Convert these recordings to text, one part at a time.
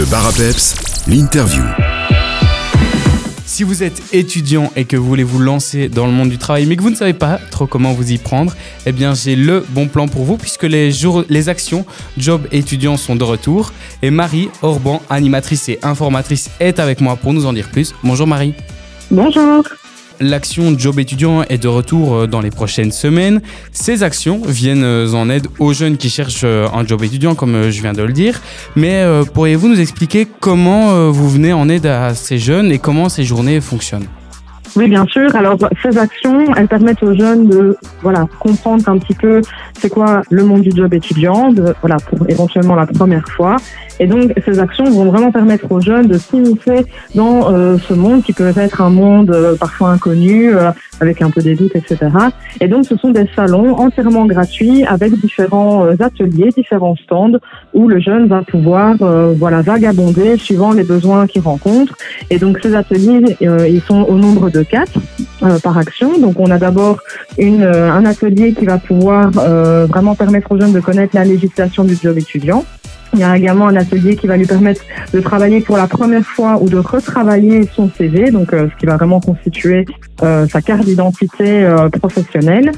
Le bar à peps, l'interview. Si vous êtes étudiant et que vous voulez vous lancer dans le monde du travail, mais que vous ne savez pas trop comment vous y prendre, eh bien j'ai le bon plan pour vous puisque les, jours, les actions Job étudiants sont de retour. Et Marie Orban, animatrice et informatrice, est avec moi pour nous en dire plus. Bonjour Marie. Bonjour. L'action Job étudiant est de retour euh, dans les prochaines semaines. Ces actions viennent euh, en aide aux jeunes qui cherchent euh, un job étudiant, comme je viens de le dire. Mais pourriez-vous nous expliquer comment vous venez en aide à ces jeunes et comment ces journées fonctionnent? Oui, bien sûr. Alors, ces actions, elles permettent aux jeunes de voilà comprendre un petit peu c'est quoi le monde du job étudiant, de, voilà pour éventuellement la première fois. Et donc, ces actions vont vraiment permettre aux jeunes de s'initier dans euh, ce monde qui peut être un monde euh, parfois inconnu, euh, avec un peu des doutes, etc. Et donc, ce sont des salons entièrement gratuits avec différents ateliers, différents stands où le jeune va pouvoir voilà vagabonder suivant les besoins qu'il rencontre. Et donc, ces ateliers, ils sont au nombre de quatre euh, par action. Donc on a d'abord une, euh, un atelier qui va pouvoir euh, vraiment permettre aux jeunes de connaître la législation du job étudiant. Il y a également un atelier qui va lui permettre de travailler pour la première fois ou de retravailler son CV, donc ce qui va vraiment constituer sa carte d'identité professionnelle.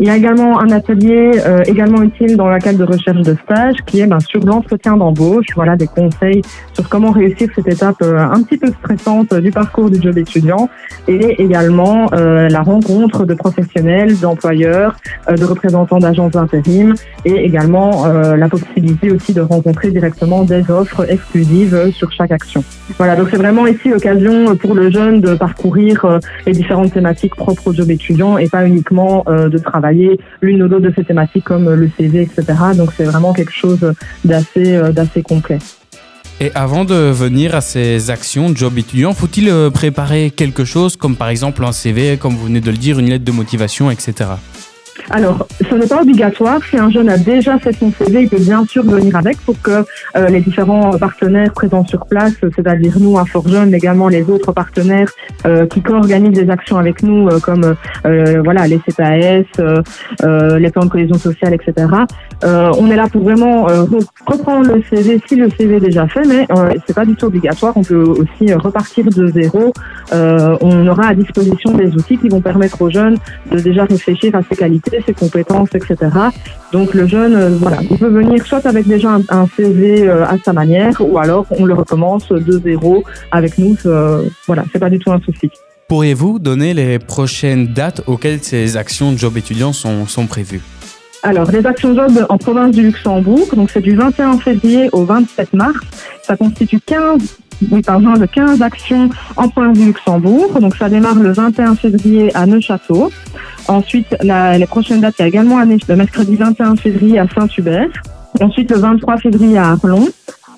Il y a également un atelier euh, également utile dans la cadre de recherche de stage qui est ben, sur l'entretien d'embauche, voilà des conseils sur comment réussir cette étape euh, un petit peu stressante du parcours du job étudiant et également euh, la rencontre de professionnels, d'employeurs, de représentants d'agences d'intérim et également la possibilité aussi de rencontrer directement des offres exclusives sur chaque action. Voilà, donc c'est vraiment ici l'occasion pour le jeune de parcourir les différentes thématiques propres au job étudiant et pas uniquement de l'une ou l'autre de ces thématiques comme le CV, etc. Donc c'est vraiment quelque chose d'assez euh, d'assez complet. Et avant de venir à ces actions job étudiant, faut-il euh, préparer quelque chose comme par exemple un CV, comme vous venez de le dire, une lettre de motivation, etc. Alors, ce n'est pas obligatoire. Si un jeune a déjà fait son CV, il peut bien sûr venir avec pour que euh, les différents partenaires présents sur place, c'est-à-dire nous, un fort jeune, mais également les autres partenaires euh, qui co-organisent des actions avec nous, euh, comme voilà les CPAS, les plans de cohésion sociale, etc. on est là pour vraiment reprendre le CV si le CV est déjà fait, mais c'est pas du tout obligatoire. On peut aussi repartir de zéro. on aura à disposition des outils qui vont permettre aux jeunes de déjà réfléchir à ses qualités ses compétences, etc. Donc le jeune, euh, voilà, il peut venir soit avec déjà un, CV euh, à sa manière, ou alors on le recommence de zéro avec nous. Euh, voilà, c'est pas du tout un souci. Pourriez-vous donner les prochaines dates auxquelles ces actions de job étudiants sont, sont prévues? Alors, les actions job en province du Luxembourg, donc c'est du 21 février au 27 mars. Ça constitue 15 oui, pardon, de 15 actions en province du Luxembourg. Donc ça démarre le 21 février à Neuchâteau. Ensuite, la, les prochaines dates, il y a également le mercredi 21 février à Saint-Hubert. Ensuite, le 23 février à Arlon.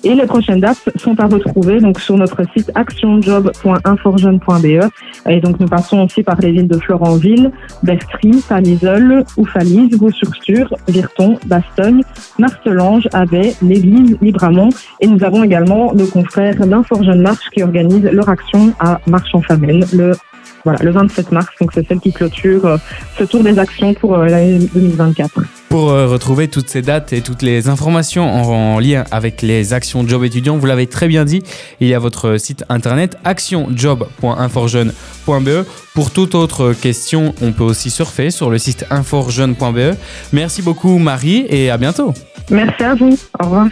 Et les prochaines dates sont à retrouver donc sur notre site actionjob.inforjeune.be. Et donc nous passons aussi par les villes de Florentville, Bertry, Palisol, Oufalise, Vaux-sur-Stur, Virton, Bastogne, Martelange, Abbey, l'Église, Libramont. Et nous avons également nos confrères d'Inforjeune Marche qui organisent leur action à Marche en Famenne le voilà, le 27 mars, donc c'est celle qui clôture euh, ce tour des actions pour euh, l'année 2024. Pour euh, retrouver toutes ces dates et toutes les informations en, lien avec les actions Job étudiants, vous l'avez très bien dit, il y a votre site internet actionjob.inforjeune.be. Pour toute autre question, on peut aussi surfer sur le site inforjeune.be. Merci beaucoup Marie et à bientôt. Merci à vous. Au revoir.